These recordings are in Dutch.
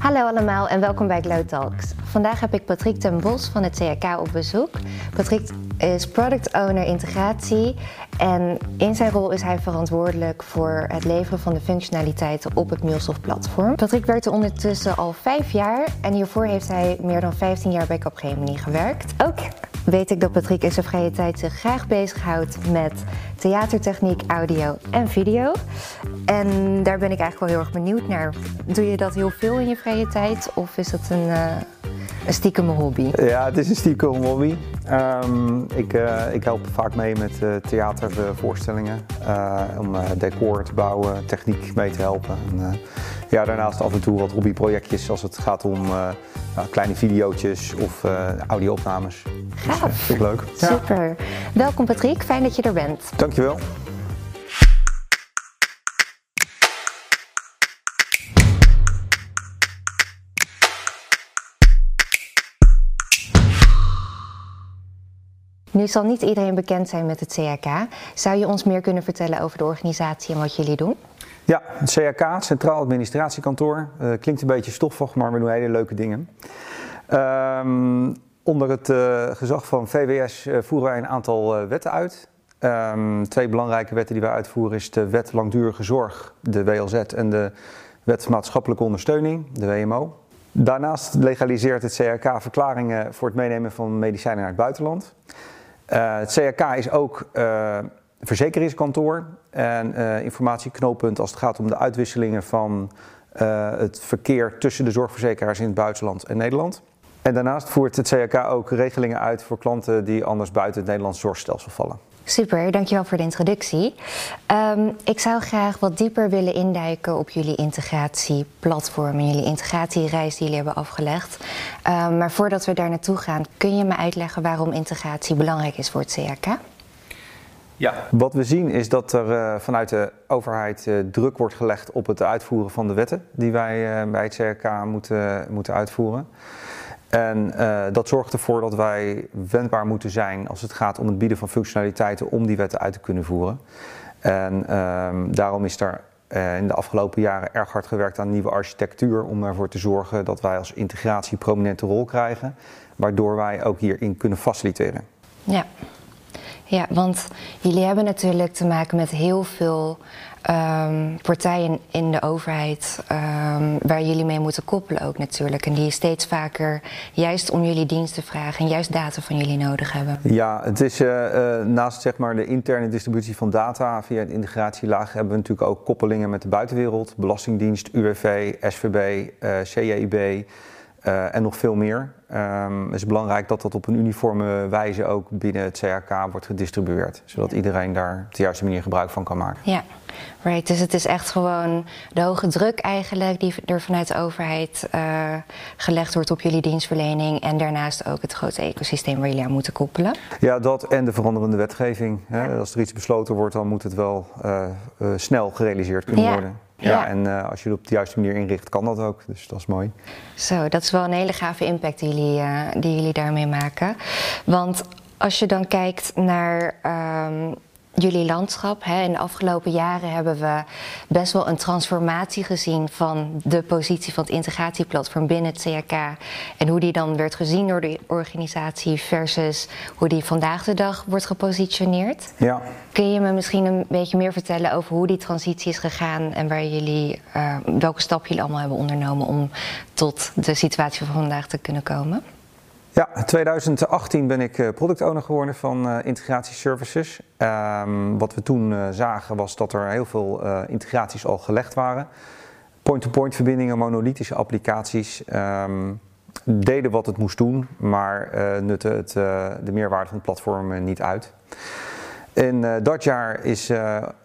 Hallo allemaal en welkom bij Glow Talks. Vandaag heb ik Patrick ten Bos van het CHK op bezoek. Patrick is Product Owner Integratie en in zijn rol is hij verantwoordelijk voor het leveren van de functionaliteiten op het MuleSoft platform. Patrick werkte ondertussen al vijf jaar en hiervoor heeft hij meer dan 15 jaar bij Capgemini gewerkt. Ook weet ik dat Patrick in zijn vrije tijd zich graag bezighoudt met theatertechniek, audio en video. En daar ben ik eigenlijk wel heel erg benieuwd naar. Doe je dat heel veel in je vrije tijd of is het een, uh, een stiekem hobby? Ja, het is een stiekem hobby. Um, ik, uh, ik help vaak mee met uh, theatervoorstellingen. om decor te bouwen, techniek mee te helpen. En, ja, daarnaast af en toe wat hobbyprojectjes als het gaat om kleine video's of audio-opnames. Gaaf. Dus, vind ik leuk. Super. Ja. Welkom Patrick, fijn dat je er bent. Dankjewel. Nu zal niet iedereen bekend zijn met het CHK. Zou je ons meer kunnen vertellen over de organisatie en wat jullie doen? Ja, het CHK, Centraal Administratiekantoor. Uh, klinkt een beetje stoffig, maar we doen hele leuke dingen. Um, onder het uh, gezag van VWS uh, voeren wij een aantal wetten uit. Um, twee belangrijke wetten die wij uitvoeren is de Wet Langdurige Zorg, de WLZ, en de Wet Maatschappelijke Ondersteuning, de WMO. Daarnaast legaliseert het CHK verklaringen voor het meenemen van medicijnen naar het buitenland. Het CHK is ook verzekeringskantoor en uh, informatieknooppunt als het gaat om de uitwisselingen van het verkeer tussen de zorgverzekeraars in het buitenland en Nederland. En daarnaast voert het CHK ook regelingen uit voor klanten die anders buiten het Nederlands zorgstelsel vallen. Super, dankjewel voor de introductie. Um, ik zou graag wat dieper willen induiken op jullie integratieplatform en jullie integratiereis die jullie hebben afgelegd. Um, maar voordat we daar naartoe gaan, kun je me uitleggen waarom integratie belangrijk is voor het CHK? Ja, wat we zien is dat er uh, vanuit de overheid uh, druk wordt gelegd op het uitvoeren van de wetten die wij uh, bij het CHK moeten, moeten uitvoeren. En uh, dat zorgt ervoor dat wij wendbaar moeten zijn als het gaat om het bieden van functionaliteiten om die wetten uit te kunnen voeren. En uh, daarom is er uh, in de afgelopen jaren erg hard gewerkt aan nieuwe architectuur om ervoor te zorgen dat wij als integratie prominente rol krijgen, waardoor wij ook hierin kunnen faciliteren. Ja. Ja, want jullie hebben natuurlijk te maken met heel veel um, partijen in de overheid um, waar jullie mee moeten koppelen ook natuurlijk. En die steeds vaker juist om jullie diensten vragen en juist data van jullie nodig hebben. Ja, het is uh, uh, naast zeg maar de interne distributie van data via het integratielaag hebben we natuurlijk ook koppelingen met de buitenwereld, Belastingdienst, UWV, SVB, uh, CJIB. Uh, en nog veel meer. Um, het is belangrijk dat dat op een uniforme wijze ook binnen het CHK wordt gedistribueerd. Zodat iedereen daar op de juiste manier gebruik van kan maken. Ja, right. Dus het is echt gewoon de hoge druk eigenlijk die er vanuit de overheid uh, gelegd wordt op jullie dienstverlening. En daarnaast ook het grote ecosysteem waar jullie aan moeten koppelen. Ja, dat en de veranderende wetgeving. Hè. Als er iets besloten wordt, dan moet het wel uh, snel gerealiseerd kunnen ja. worden. Ja, ja en uh, als je het op de juiste manier inricht, kan dat ook. Dus dat is mooi. Zo, dat is wel een hele gave impact die jullie, uh, die jullie daarmee maken. Want als je dan kijkt naar um, jullie landschap. Hè, in de afgelopen jaren hebben we best wel een transformatie gezien van de positie van het integratieplatform binnen het CHK. En hoe die dan werd gezien door de organisatie versus hoe die vandaag de dag wordt gepositioneerd. Ja. Kun je me misschien een beetje meer vertellen over hoe die transitie is gegaan en waar jullie, uh, welke stappen jullie allemaal hebben ondernomen om tot de situatie van vandaag te kunnen komen? Ja, in 2018 ben ik product owner geworden van uh, integratieservices. Um, wat we toen uh, zagen was dat er heel veel integraties al gelegd waren. Point-to-point verbindingen, monolithische applicaties. Um, deden wat het moest doen, maar nutten het, de meerwaarde van het platform niet uit. In dat jaar is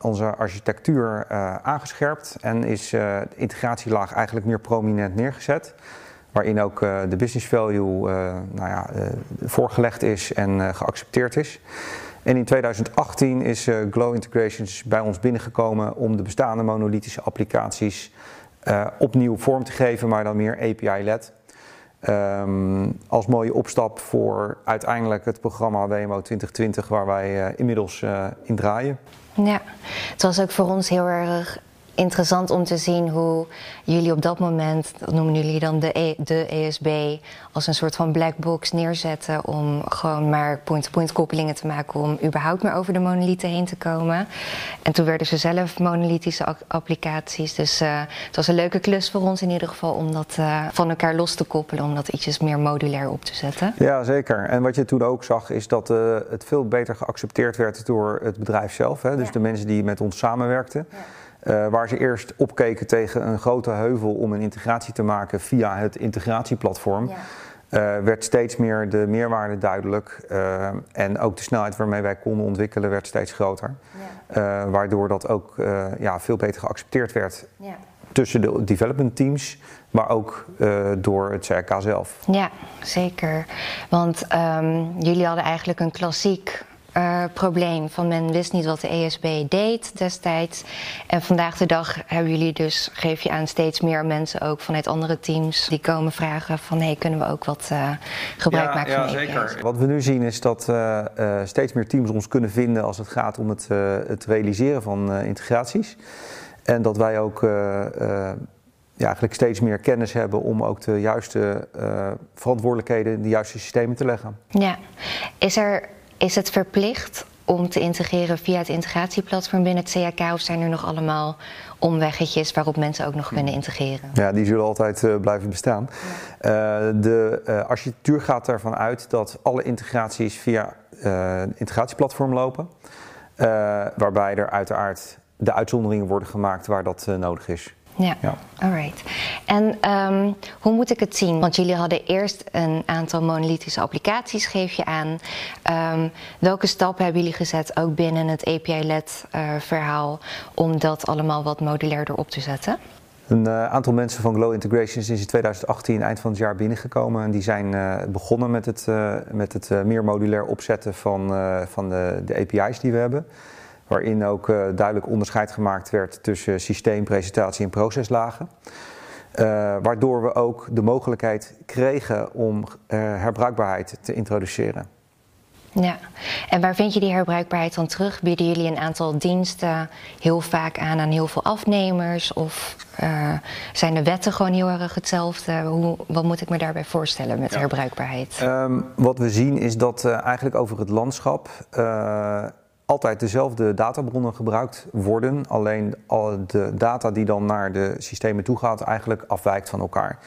onze architectuur aangescherpt en is de integratielaag eigenlijk meer prominent neergezet waarin ook uh, de business value uh, nou ja, uh, voorgelegd is en geaccepteerd is. En in 2018 is Glow Integrations bij ons binnengekomen om de bestaande monolithische applicaties opnieuw vorm te geven, maar dan meer API-led. Um, als mooie opstap voor uiteindelijk het programma WMO 2020 waar wij inmiddels in draaien. Ja, het was ook voor ons heel erg interessant om te zien hoe jullie op dat moment, dat noemen jullie dan de, e, de ESB, als een soort van black box neerzetten om gewoon maar point-to-point koppelingen te maken om überhaupt maar over de monolithen heen te komen. En toen werden ze zelf monolithische applicaties. Dus uh, het was een leuke klus voor ons in ieder geval om dat uh, van elkaar los te koppelen, om dat ietsjes meer modulair op te zetten. Ja, zeker. En wat je toen ook zag is dat uh, het veel beter geaccepteerd werd door het bedrijf zelf. Hè? Dus ja. de mensen die met ons samenwerkten. Ja. Uh, waar ze eerst opkeken tegen een grote heuvel om een integratie te maken via het integratieplatform. Ja. Uh, werd steeds meer de meerwaarde duidelijk uh, en ook de snelheid waarmee wij konden ontwikkelen werd steeds groter. Ja. waardoor dat ook ja, veel beter geaccepteerd werd ja. tussen de development teams, maar ook door het CRK zelf. Ja, zeker. Want um, jullie hadden eigenlijk een klassiek uh, probleem. Van men wist niet wat de ESB deed destijds. En vandaag de dag hebben jullie dus, geef je aan steeds meer mensen ook vanuit andere teams die komen vragen van hey, kunnen we ook wat uh, gebruik ja, maken ja, van zeker. Wat we nu zien is dat uh, steeds meer teams ons kunnen vinden als het gaat om het, het realiseren van integraties. En dat wij ook ja, eigenlijk steeds meer kennis hebben om ook de juiste verantwoordelijkheden in de juiste systemen te leggen. Ja, is er is het verplicht om te integreren via het integratieplatform binnen het CAK of zijn er nog allemaal omweggetjes waarop mensen ook nog kunnen integreren? Ja, die zullen altijd uh, blijven bestaan. Ja. Uh, de uh, architectuur gaat ervan uit dat alle integraties via het integratieplatform lopen. waarbij er uiteraard de uitzonderingen worden gemaakt waar dat nodig is. Ja, ja. alright. En um, hoe moet ik het zien? Want jullie hadden eerst een aantal monolithische applicaties, geef je aan. Um, welke stappen hebben jullie gezet, ook binnen het API-led uh, verhaal, om dat allemaal wat modulairder op te zetten? Een uh, aantal mensen van Glow Integrations is in 2018, eind van het jaar, binnengekomen. En die zijn uh, begonnen met het, met het meer modulair opzetten van, van de, de API's die we hebben waarin ook uh, duidelijk onderscheid gemaakt werd tussen systeem, presentatie en proceslagen. Uh, waardoor we ook de mogelijkheid kregen om uh, herbruikbaarheid te introduceren. Ja, en waar vind je die herbruikbaarheid dan terug? Bieden jullie een aantal diensten heel vaak aan aan heel veel afnemers? Of uh, zijn de wetten gewoon heel erg hetzelfde? Hoe, wat moet ik me daarbij voorstellen met ja. herbruikbaarheid? Um, wat we zien is dat uh, eigenlijk over het landschap uh, altijd dezelfde databronnen gebruikt worden. Alleen de data die dan naar de systemen toe gaat, eigenlijk afwijkt van elkaar.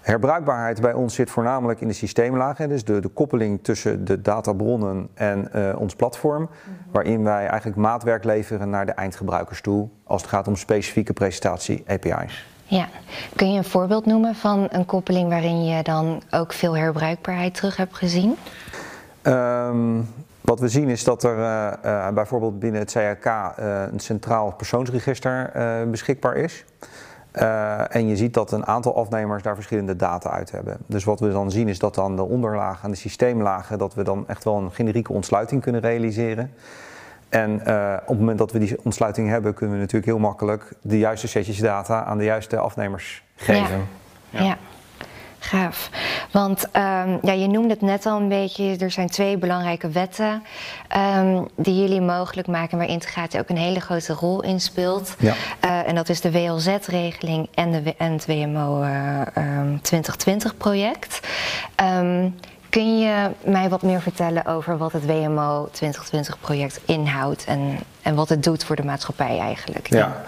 Herbruikbaarheid bij ons zit voornamelijk in de systeemlagen, dus de, de koppeling tussen de databronnen en uh, ons platform, waarin wij eigenlijk maatwerk leveren naar de eindgebruikers toe als het gaat om specifieke presentatie API's. Ja, kun je een voorbeeld noemen van een koppeling waarin je dan ook veel herbruikbaarheid terug hebt gezien? Um, wat we zien is dat er uh, uh, bijvoorbeeld binnen het CRK uh, een centraal persoonsregister beschikbaar is. en je ziet dat een aantal afnemers daar verschillende data uit hebben. Dus wat we dan zien is dat aan de onderlagen, aan de systeemlagen, dat we dan echt wel een generieke ontsluiting kunnen realiseren. En op het moment dat we die ontsluiting hebben, kunnen we natuurlijk heel makkelijk de juiste setjes data aan de juiste afnemers geven. ja. ja. Gaaf. Want um, ja, je noemde het net al een beetje, er zijn twee belangrijke wetten um, die jullie mogelijk maken, waar integratie ook een hele grote rol in speelt. Ja. Uh, en dat is de WLZ-regeling en, de, en het WMO uh, um, 2020-project. Kun je mij wat meer vertellen over wat het WMO 2020-project inhoudt en, en wat het doet voor de maatschappij eigenlijk? Ja.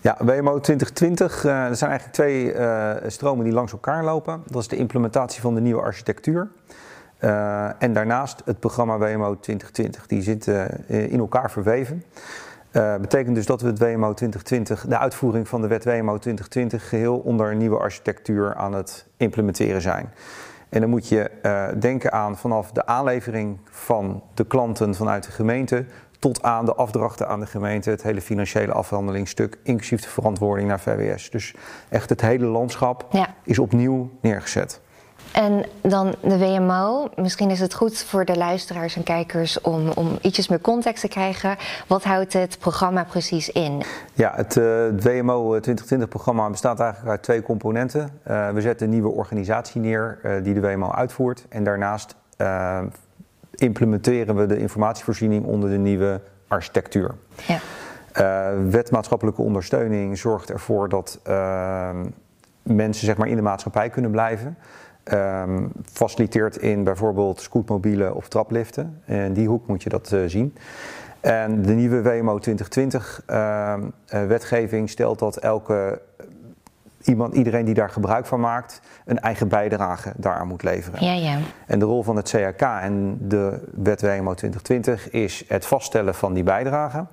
Ja, WMO 2020, uh, er zijn eigenlijk twee uh, stromen die langs elkaar lopen. Dat is de implementatie van de nieuwe architectuur. Uh, en daarnaast het programma WMO 2020. Die zitten in elkaar verweven. betekent dus dat we het WMO 2020, de uitvoering van de wet WMO 2020, geheel onder een nieuwe architectuur aan het implementeren zijn. En dan moet je denken aan vanaf de aanlevering van de klanten vanuit de gemeente tot aan de afdrachten aan de gemeente, het hele financiële afhandelingsstuk, inclusief de verantwoording naar VWS. Dus echt het hele landschap ja. is opnieuw neergezet. En dan de WMO. Misschien is het goed voor de luisteraars en kijkers om, om ietsjes meer context te krijgen. Wat houdt het programma precies in? Ja, het, uh, het WMO 2020-programma bestaat eigenlijk uit twee componenten. Uh, we zetten een nieuwe organisatie neer uh, die de WMO uitvoert. En daarnaast implementeren we de informatievoorziening onder de nieuwe architectuur. Ja. wetmaatschappelijke ondersteuning zorgt ervoor dat mensen zeg maar, in de maatschappij kunnen blijven. Ehm, faciliteert in bijvoorbeeld scootmobielen of trapliften. In die hoek moet je dat zien. En de nieuwe WMO 2020 ehm, wetgeving stelt dat elke iemand, iedereen die daar gebruik van maakt, een eigen bijdrage daaraan moet leveren. Ja, ja. En de rol van het CAK en de wet WMO 2020 is het vaststellen van die bijdrage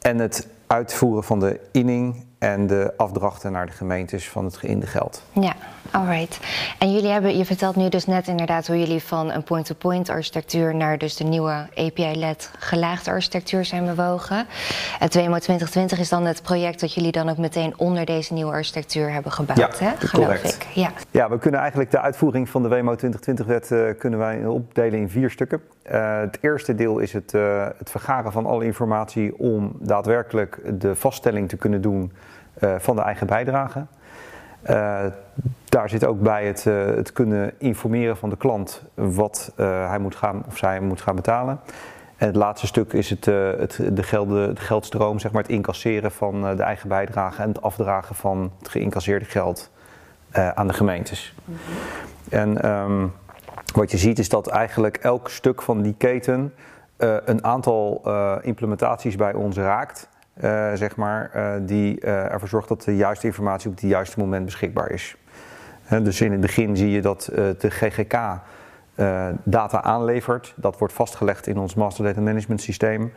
en het uitvoeren van de inning en de afdrachten naar de gemeentes van het geïnde geld. Ja, alright. En jullie hebben, je vertelt nu dus net inderdaad hoe jullie van een point-to-point architectuur naar dus de nieuwe API-led gelaagde architectuur zijn bewogen. Het WMO 2020 is dan het project dat jullie dan ook meteen onder deze nieuwe architectuur hebben gebouwd, ja, hè? geloof correct. ik. Ja. ja, we kunnen eigenlijk de uitvoering van de WMO 2020-wet uh, kunnen wij opdelen in vier stukken. Uh, het eerste deel is het, uh, het vergaren van alle informatie om daadwerkelijk de vaststelling te kunnen doen van de eigen bijdrage. daar zit ook bij het, het, kunnen informeren van de klant wat hij moet gaan of zij moet gaan betalen. En het laatste stuk is het, het, de, gelden, de geldstroom, zeg maar het incasseren van de eigen bijdrage en het afdragen van het geïncasseerde geld aan de gemeentes. Mm -hmm. En um, wat je ziet is dat eigenlijk elk stuk van die keten uh, een aantal uh, implementaties bij ons raakt. Uh, zeg maar, die ervoor zorgt dat de juiste informatie op het juiste moment beschikbaar is. dus in het begin zie je dat de GGK data aanlevert. Dat wordt vastgelegd in ons Master Data Management systeem.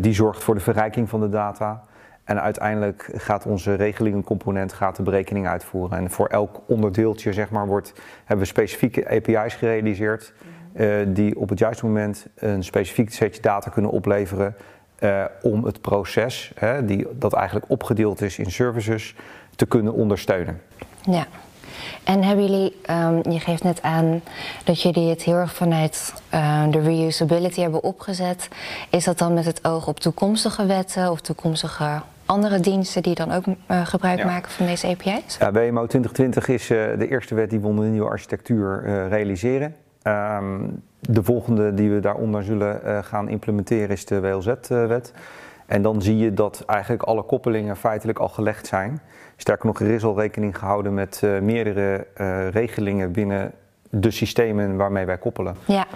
die zorgt voor de verrijking van de data. En uiteindelijk gaat onze regelingencomponent gaat de berekening uitvoeren. En voor elk onderdeeltje zeg maar, wordt, hebben we specifieke API's gerealiseerd. Uh, die op het juiste moment een specifiek setje data kunnen opleveren. Uh, om het proces, hè, die, dat eigenlijk opgedeeld is in services, te kunnen ondersteunen. Ja. En hebben jullie, um, je geeft net aan dat jullie het heel erg vanuit uh, de reusability hebben opgezet. Is dat dan met het oog op toekomstige wetten of toekomstige andere diensten die dan ook uh, gebruik maken van deze API's? Ja, WMO 2020 is uh, de eerste wet die we onder de nieuwe architectuur realiseren. Um, de volgende die we daaronder zullen gaan implementeren is de WLZ-wet. En dan zie je dat eigenlijk alle koppelingen feitelijk al gelegd zijn. Sterker nog, er is al rekening gehouden met meerdere regelingen binnen de systemen waarmee wij koppelen. Ja.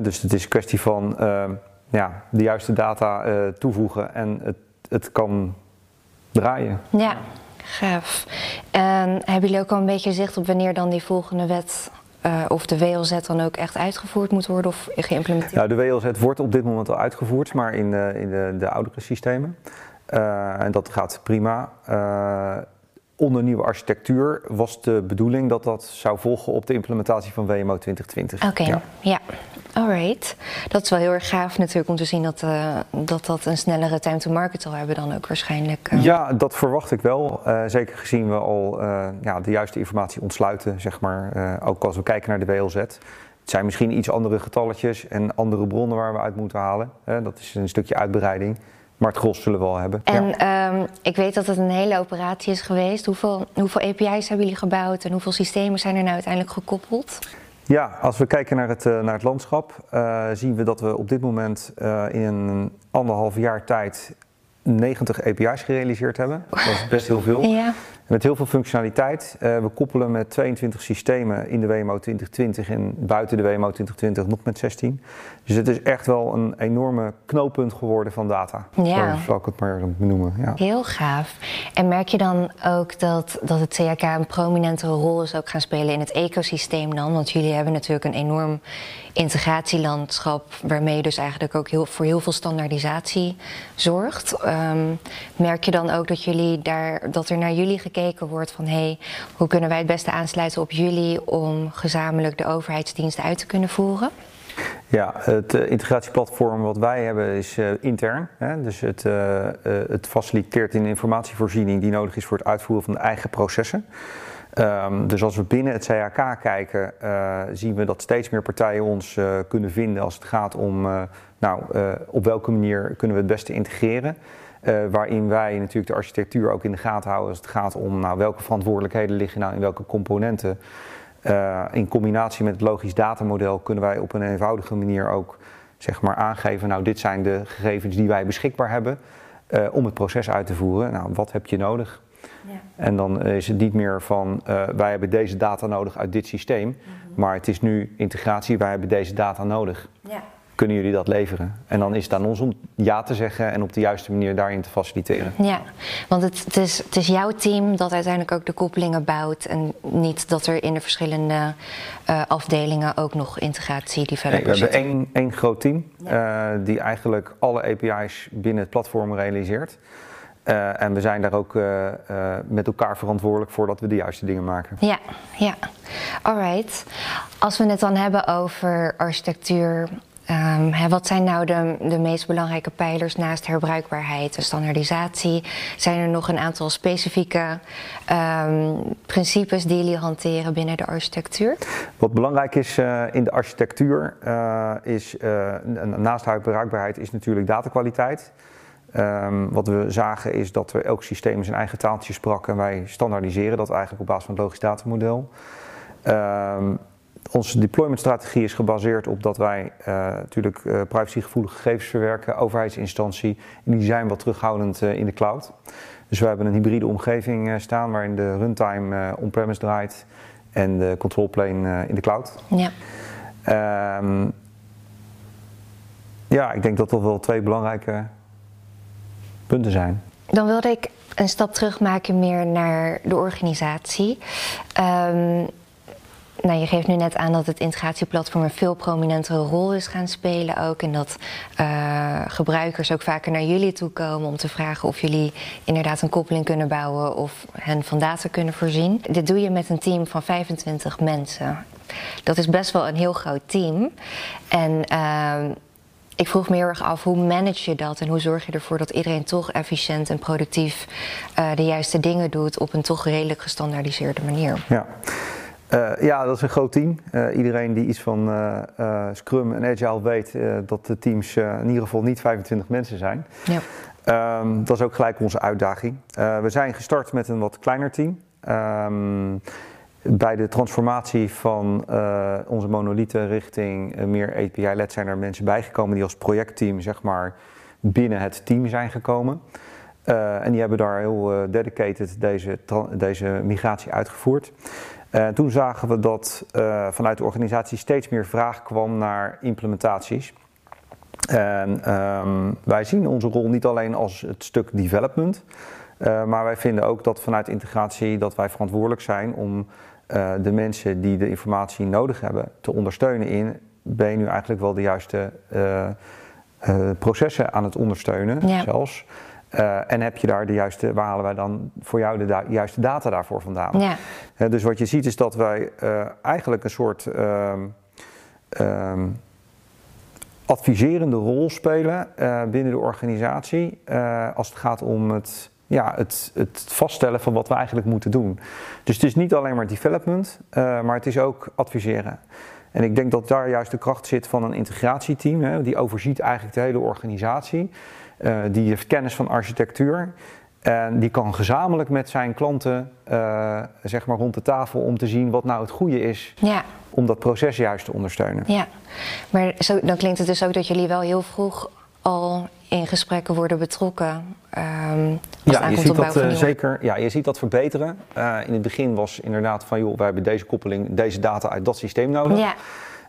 dus het is een kwestie van ja, de juiste data toevoegen en het, het kan draaien. Ja, gaaf. En hebben jullie ook al een beetje zicht op wanneer dan die volgende wet uh, of de WLZ dan ook echt uitgevoerd moet worden of geïmplementeerd? Nou, de WLZ wordt op dit moment al uitgevoerd, maar in in de, de oudere systemen. Uh, en dat gaat prima. Uh, onder nieuwe architectuur was de bedoeling dat dat zou volgen op de implementatie van WMO 2020. Oké, okay, ja. ja. Alright. Dat is wel heel erg gaaf natuurlijk om te zien dat uh, dat, dat een snellere time to market zal hebben dan ook waarschijnlijk. Uh... Ja, dat verwacht ik wel. Uh, zeker gezien we al ja, de juiste informatie ontsluiten, zeg maar. ook als we kijken naar de WLZ. Het zijn misschien iets andere getalletjes en andere bronnen waar we uit moeten halen. dat is een stukje uitbreiding. Maar het gros zullen we wel hebben. En ja. um, ik weet dat het een hele operatie is geweest. Hoeveel, hoeveel API's hebben jullie gebouwd en hoeveel systemen zijn er nou uiteindelijk gekoppeld? Ja, als we kijken naar het, uh, naar het landschap, uh, zien we dat we op dit moment uh, in anderhalf jaar tijd 90 API's gerealiseerd hebben. Dat is best heel veel. Ja. Met heel veel functionaliteit. Uh, we koppelen met 22 systemen in de WMO 2020 en buiten de WMO 2020 nog met 16. Dus het is echt wel een enorme knooppunt geworden van data. Ja. Zo zal ik het maar benoemen. Ja. Heel gaaf. En merk je dan ook dat, dat het CHK een prominentere rol is ook gaan spelen in het ecosysteem dan? Want jullie hebben natuurlijk een enorm integratielandschap waarmee je dus eigenlijk ook heel, voor heel veel standaardisatie zorgt. Um, merk je dan ook dat, jullie daar, dat er naar jullie gekeken wordt van hé, hey, hoe kunnen wij het beste aansluiten op jullie om gezamenlijk de overheidsdiensten uit te kunnen voeren? Ja, het uh, integratieplatform wat wij hebben is uh, intern. Hè? Dus het, uh, het faciliteert een informatievoorziening die nodig is voor het uitvoeren van de eigen processen. Um, dus als we binnen het CHK kijken, zien we dat steeds meer partijen ons kunnen vinden als het gaat om nou, op welke manier kunnen we het beste integreren. Uh, waarin wij natuurlijk de architectuur ook in de gaten houden als het gaat om nou, welke verantwoordelijkheden liggen nou in welke componenten. Uh, in combinatie met het logisch datamodel kunnen wij op een eenvoudige manier ook zeg maar, aangeven, nou dit zijn de gegevens die wij beschikbaar hebben. eh, om het proces uit te voeren. Nou, wat heb je nodig? Ja. En dan is het niet meer van uh, wij hebben deze data nodig uit dit systeem, mhm. maar het is nu integratie, wij hebben deze data nodig. Ja kunnen jullie dat leveren? En dan is het aan ons om ja te zeggen en op de juiste manier daarin te faciliteren. Ja, want het, het, is, het is jouw team dat uiteindelijk ook de koppelingen bouwt en niet dat er in de verschillende uh, afdelingen ook nog integratie developers nee, We hebben één, één groot team uh, die eigenlijk alle API's binnen het platform realiseert. Uh, en we zijn daar ook uh, uh, met elkaar verantwoordelijk voor dat we de juiste dingen maken. Ja, ja. Alright. Als we het dan hebben over architectuur, Um, wat zijn nou de, de meest belangrijke pijlers naast herbruikbaarheid en standaardisatie? Zijn er nog een aantal specifieke um, principes die jullie hanteren binnen de architectuur? Wat belangrijk is uh, in de architectuur, uh, is uh, naast herbruikbaarheid, is natuurlijk datakwaliteit. Um, wat we zagen is dat we elk systeem zijn eigen taaltje sprak en wij standaardiseren dat eigenlijk op basis van het logisch datamodel. Onze deploymentstrategie is gebaseerd op dat wij uh, natuurlijk uh, privacygevoelige gegevens verwerken, overheidsinstantie. En die zijn wat terughoudend uh, in de cloud. Dus we hebben een hybride omgeving staan waarin de runtime on-premise draait en de control plane in de cloud. Ja. Um, ja, ik denk dat dat wel twee belangrijke punten zijn. Dan wilde ik een stap terug maken meer naar de organisatie. Um, nou, je geeft nu net aan dat het integratieplatform een veel prominentere rol is gaan spelen ook. En dat uh, gebruikers ook vaker naar jullie toe komen om te vragen of jullie inderdaad een koppeling kunnen bouwen of hen van data kunnen voorzien. Dit doe je met een team van 25 mensen. Dat is best wel een heel groot team. En uh, ik vroeg me heel erg af, hoe manage je dat en hoe zorg je ervoor dat iedereen toch efficiënt en productief uh, de juiste dingen doet op een toch redelijk gestandaardiseerde manier? Ja. Uh, ja, dat is een groot team. Uh, iedereen die iets van uh, Scrum en Agile weet, dat de teams in ieder geval niet 25 mensen zijn. Ja. Um, dat is ook gelijk onze uitdaging. we zijn gestart met een wat kleiner team. Um, bij de transformatie van onze monolithen richting meer API-led zijn er mensen bijgekomen die als projectteam zeg maar, binnen het team zijn gekomen. en die hebben daar heel dedicated deze, deze migratie uitgevoerd. Uh, toen zagen we dat uh, vanuit de organisatie steeds meer vraag kwam naar implementaties. En um, wij zien onze rol niet alleen als het stuk development, uh, maar wij vinden ook dat vanuit integratie dat wij verantwoordelijk zijn om de mensen die de informatie nodig hebben te ondersteunen in ben je nu eigenlijk wel de juiste processen aan het ondersteunen ja. zelfs. Uh, en heb je daar de juiste, waar halen wij dan voor jou de da juiste data daarvoor vandaan? Ja. Uh, dus wat je ziet is dat wij uh, eigenlijk een soort um, adviserende rol spelen binnen de organisatie als het gaat om het, ja, het, het, vaststellen van wat we eigenlijk moeten doen. Dus het is niet alleen maar development, maar het is ook adviseren. En ik denk dat daar juist de kracht zit van een integratieteam, hè, die overziet eigenlijk de hele organisatie. Uh, die heeft kennis van architectuur. En die kan gezamenlijk met zijn klanten uh, zeg maar rond de tafel om te zien wat nou het goede is ja. om dat proces juist te ondersteunen. Ja, maar zo, dan klinkt het dus ook dat jullie wel heel vroeg al in gesprekken worden betrokken. Um, ja, je ziet dat uh, zeker. Ja, je ziet dat verbeteren. Uh, in het begin was inderdaad van joh, wij hebben deze koppeling, deze data uit dat systeem nodig. Ja.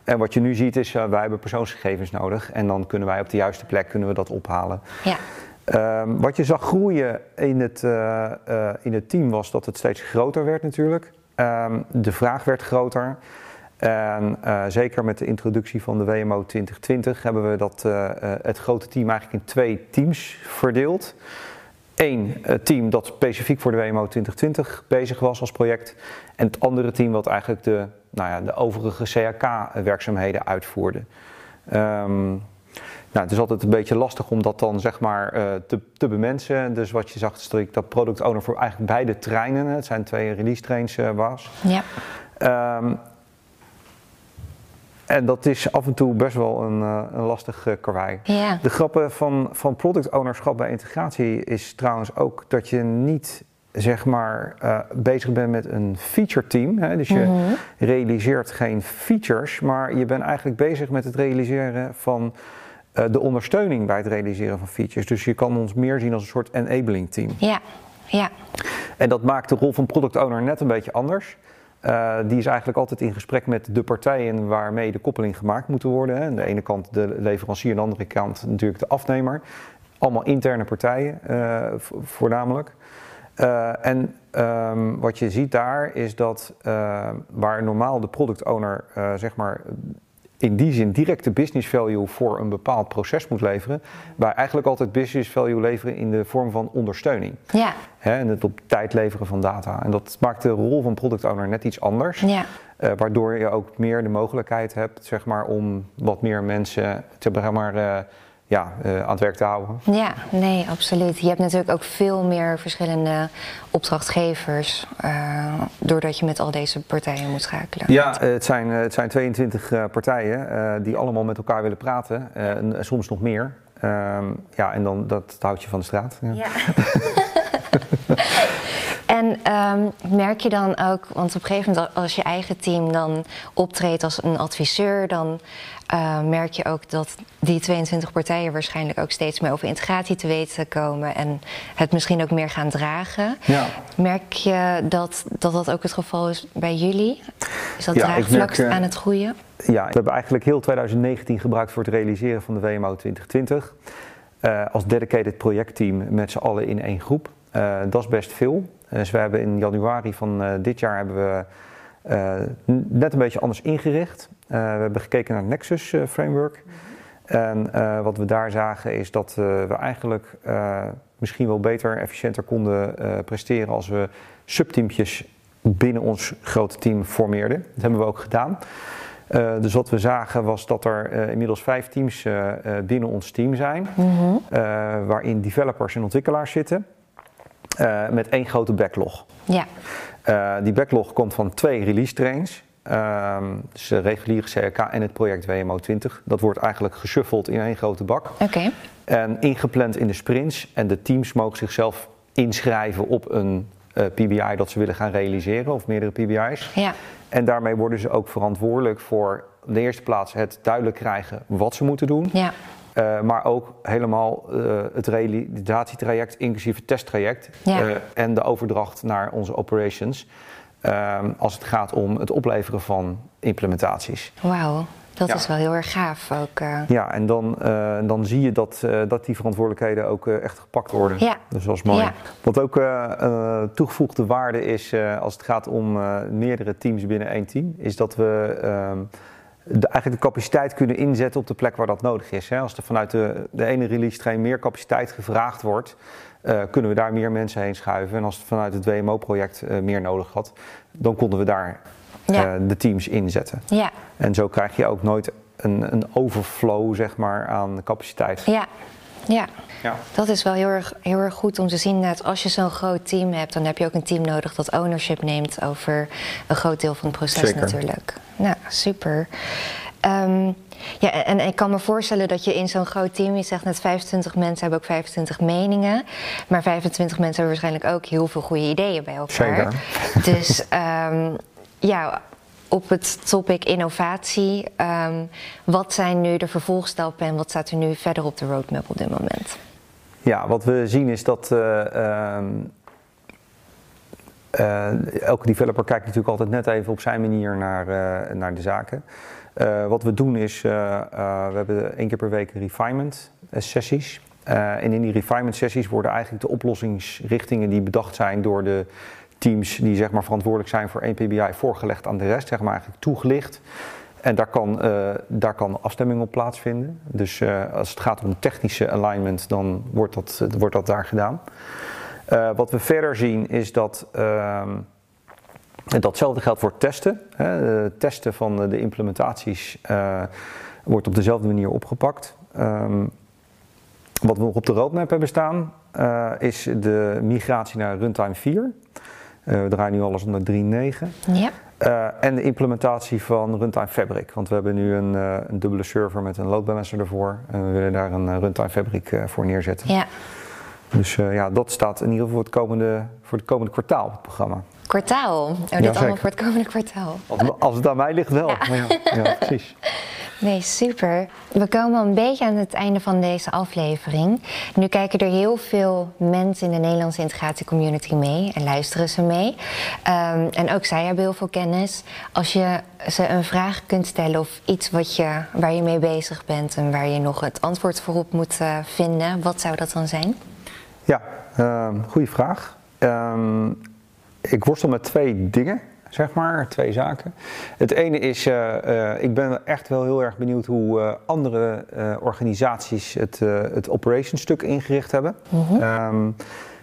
En wat je nu ziet is, uh, wij hebben persoonsgegevens nodig en dan kunnen wij op de juiste plek kunnen we dat ophalen. Ja. Um, wat je zag groeien in het, uh, uh, in het team was dat het steeds groter werd natuurlijk. Um, de vraag werd groter. En zeker met de introductie van de WMO 2020 hebben we dat, het grote team eigenlijk in twee teams verdeeld. Eén team dat specifiek voor de WMO 2020 bezig was als project. En het andere team wat eigenlijk de nou ja, de overige CAK-werkzaamheden uitvoerde. Um, nou, het is altijd een beetje lastig om dat dan zeg maar uh, te, te bemensen. Dus wat je zag, is dat ik dat product owner voor eigenlijk beide treinen, het zijn twee release trains, uh, was. Ja. Um, en dat is af en toe best wel een, uh, een lastig karwei. Ja. De grappen van, van product ownerschap bij integratie is trouwens ook dat je niet zeg maar uh, bezig bent met een feature team. Hè? Dus je mm -hmm. realiseert geen features, maar je bent eigenlijk bezig met het realiseren van de ondersteuning bij het realiseren van features. Dus je kan ons meer zien als een soort enabling team. Ja, ja. En dat maakt de rol van product owner net een beetje anders. Uh, die is eigenlijk altijd in gesprek met de partijen waarmee de koppeling gemaakt moet worden. Hè. Aan de ene kant de leverancier, aan de andere kant natuurlijk de afnemer. Allemaal interne partijen voornamelijk. Uh, en um, wat je ziet daar is dat waar normaal de product owner zeg maar in die zin directe business value voor een bepaald proces moet leveren, wij eigenlijk altijd business value leveren in de vorm van ondersteuning. Ja. en het op tijd leveren van data. En dat maakt de rol van product owner net iets anders. Ja. Uh, waardoor je ook meer de mogelijkheid hebt zeg maar, om wat meer mensen te, zeg maar, uh, ja, uh, aan het werk te houden. Ja, nee, absoluut. Je hebt natuurlijk ook veel meer verschillende opdrachtgevers, uh, doordat je met al deze partijen moet schakelen. Ja, het zijn, het zijn 22 uh, partijen uh, die allemaal met elkaar willen praten, en soms nog meer. ja, en dan, dat houdt je van de straat. Ja. ja. En um, merk je dan ook, want op een gegeven moment als je eigen team dan optreedt als een adviseur, dan uh, merk je ook dat die 22 partijen waarschijnlijk ook steeds meer over integratie te weten komen en het misschien ook meer gaan dragen. Ja. Merk je dat, dat dat ook het geval is bij jullie? Is dat ja, draagvlak merk, aan het groeien? Ja, we hebben eigenlijk heel 2019 gebruikt voor het realiseren van de WMO 2020. Uh, als dedicated projectteam met z'n allen in één groep. Uh, dat is best veel. Dus we hebben in januari van uh, dit jaar hebben we uh, net een beetje anders ingericht. We hebben gekeken naar het Nexus framework. En wat we daar zagen is dat we eigenlijk misschien wel beter, efficiënter konden presteren als we subteampjes binnen ons grote team formeerden. Dat hebben we ook gedaan. Uh, dus wat we zagen was dat er uh, inmiddels vijf teams uh, binnen ons team zijn, mm-hmm. waarin developers en ontwikkelaars zitten. Uh, met één grote backlog. Ja. Uh, die backlog komt van twee release trains. Uh, dus de reguliere CRK en het project WMO 20. Dat wordt eigenlijk geshuffeld in één grote bak. Oké. Okay. En ingepland in de sprints. En de teams mogen zichzelf inschrijven op een PBI dat ze willen gaan realiseren, of meerdere PBI's. Ja. En daarmee worden ze ook verantwoordelijk voor in de eerste plaats het duidelijk krijgen wat ze moeten doen. Ja. Uh, maar ook helemaal uh, het realisatietraject, inclusief het testtraject ja. uh, en de overdracht naar onze operations. als het gaat om het opleveren van implementaties. Wauw. Dat ja. is wel heel erg gaaf ook. Ja, en dan, dan zie je dat, dat die verantwoordelijkheden ook echt gepakt worden. Ja. Dus dat is mooi. Ja. Wat ook toegevoegde waarde is als het gaat om meerdere teams binnen één team, is dat we ehm, de, eigenlijk de capaciteit kunnen inzetten op de plek waar dat nodig is. Hè. Als er vanuit de, de ene release train meer capaciteit gevraagd wordt, uh, kunnen we daar meer mensen heen schuiven. En als het vanuit het WMO-project uh, meer nodig had, dan konden we daar ja. uh, de teams inzetten. Ja. En zo krijg je ook nooit een, een overflow zeg maar, aan capaciteit. Ja. Ja. ja, dat is wel heel erg, heel erg goed om te zien dat als je zo'n groot team hebt, dan heb je ook een team nodig dat ownership neemt over een groot deel van het proces Zeker. natuurlijk. Nou, super. Um, ja, en, en ik kan me voorstellen dat je in zo'n groot team, je zegt net 25 mensen hebben ook 25 meningen, maar 25 mensen hebben waarschijnlijk ook heel veel goede ideeën bij elkaar. Zeker. Dus um, ja, op het topic innovatie. Um, wat zijn nu de vervolgstappen en wat staat er nu verder op de roadmap op dit moment? Ja, wat we zien is dat uh, um, uh, elke developer kijkt natuurlijk altijd net even op zijn manier naar, uh, naar de zaken. wat we doen is, we hebben één keer per week refinement sessies. en in die refinement sessies worden eigenlijk de oplossingsrichtingen die bedacht zijn door de teams die zeg maar, verantwoordelijk zijn voor één PBI voorgelegd aan de rest, zeg maar eigenlijk toegelicht. En daar kan, uh, daar kan afstemming op plaatsvinden. Dus uh, als het gaat om technische alignment, dan wordt dat, uh, wordt dat daar gedaan. wat we verder zien is dat. ehm datzelfde geldt voor testen. Hè. testen van de implementaties wordt op dezelfde manier opgepakt. Um, wat we nog op de roadmap hebben staan, is de migratie naar runtime 4. Uh, we draaien nu alles onder 3.9. Ja. Uh, en de implementatie van Runtime Fabric. Want we hebben nu een, uh, een dubbele server met een load balancer ervoor. En we willen daar een Runtime Fabric voor neerzetten. Ja. Dus ja, dat staat in ieder geval voor het komende, voor het komende kwartaal, het programma. Kwartaal? Oh, dit Ja, allemaal voor het komende kwartaal. Als, als het aan mij ligt wel. Ja, ja, precies. Nee, super. We komen een beetje aan het einde van deze aflevering. Nu kijken er heel veel mensen in de Nederlandse integratiecommunity mee en luisteren ze mee. Ehm, en ook zij hebben heel veel kennis. Als je ze een vraag kunt stellen of iets wat je, waar je mee bezig bent en waar je nog het antwoord voor op moet uh, vinden, wat zou dat dan zijn? Ja, uh, goede vraag. Ehm, ik worstel met twee dingen zeg maar, twee zaken. Het ene is, uh, uh, ik ben echt wel heel erg benieuwd hoe uh, andere organisaties het, het operation stuk ingericht hebben. Mm um,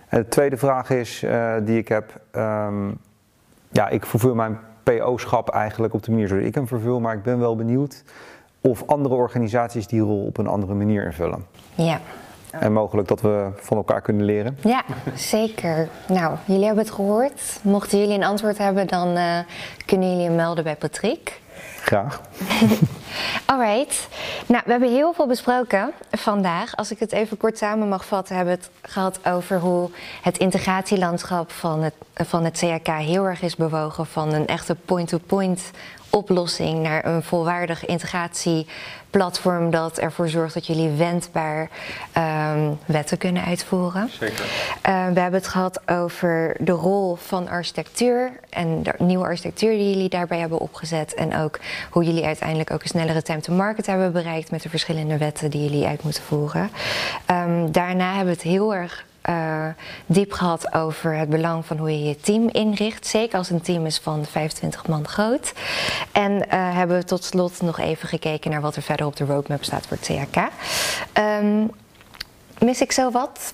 de tweede vraag is, die ik heb, um, ja, ik vervul mijn PO-schap eigenlijk op de manier zoals ik hem vervul, maar ik ben wel benieuwd of andere organisaties die rol op een andere manier invullen. Ja. En mogelijk dat we van elkaar kunnen leren. Ja, zeker. Nou, jullie hebben het gehoord. Mochten jullie een antwoord hebben, dan uh, kunnen jullie hem melden bij Patrick. Graag. Alright. Nou, we hebben heel veel besproken vandaag. Als ik het even kort samen mag vatten, hebben we het gehad over hoe het integratielandschap van het, van het CHK heel erg is bewogen van een echte point-to-point oplossing naar een volwaardig integratieplatform dat ervoor zorgt dat jullie wendbaar um, wetten kunnen uitvoeren. Zeker. Uh, we hebben het gehad over de rol van architectuur en de nieuwe architectuur die jullie daarbij hebben opgezet. En ook hoe jullie uiteindelijk ook een snellere time to market hebben bereikt met de verschillende wetten die jullie uit moeten voeren. Um, daarna hebben we het heel erg uh, diep gehad over het belang van hoe je je team inricht. Zeker als een team is van 25 man groot. En uh, hebben we tot slot nog even gekeken naar wat er verder op de roadmap staat voor het CHK. Um, mis ik zo wat?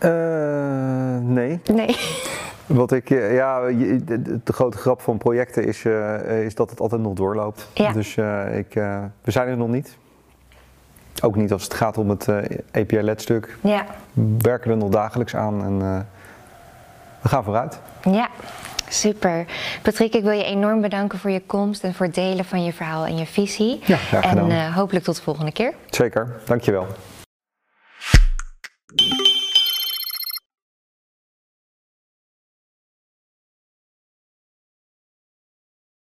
Uh, nee. Nee. Wat ik, ja, de, grote grap van projecten is, is dat het altijd nog doorloopt. Ja. Dus ik, we zijn er nog niet. Ook niet als het gaat om het uh, API-LED-stuk. Ja. We werken er nog dagelijks aan en we gaan vooruit. Ja, super. Patrick, ik wil je enorm bedanken voor je komst en voor het delen van je verhaal en je visie. Ja, graag gedaan. En hopelijk tot de volgende keer. Zeker, dankjewel.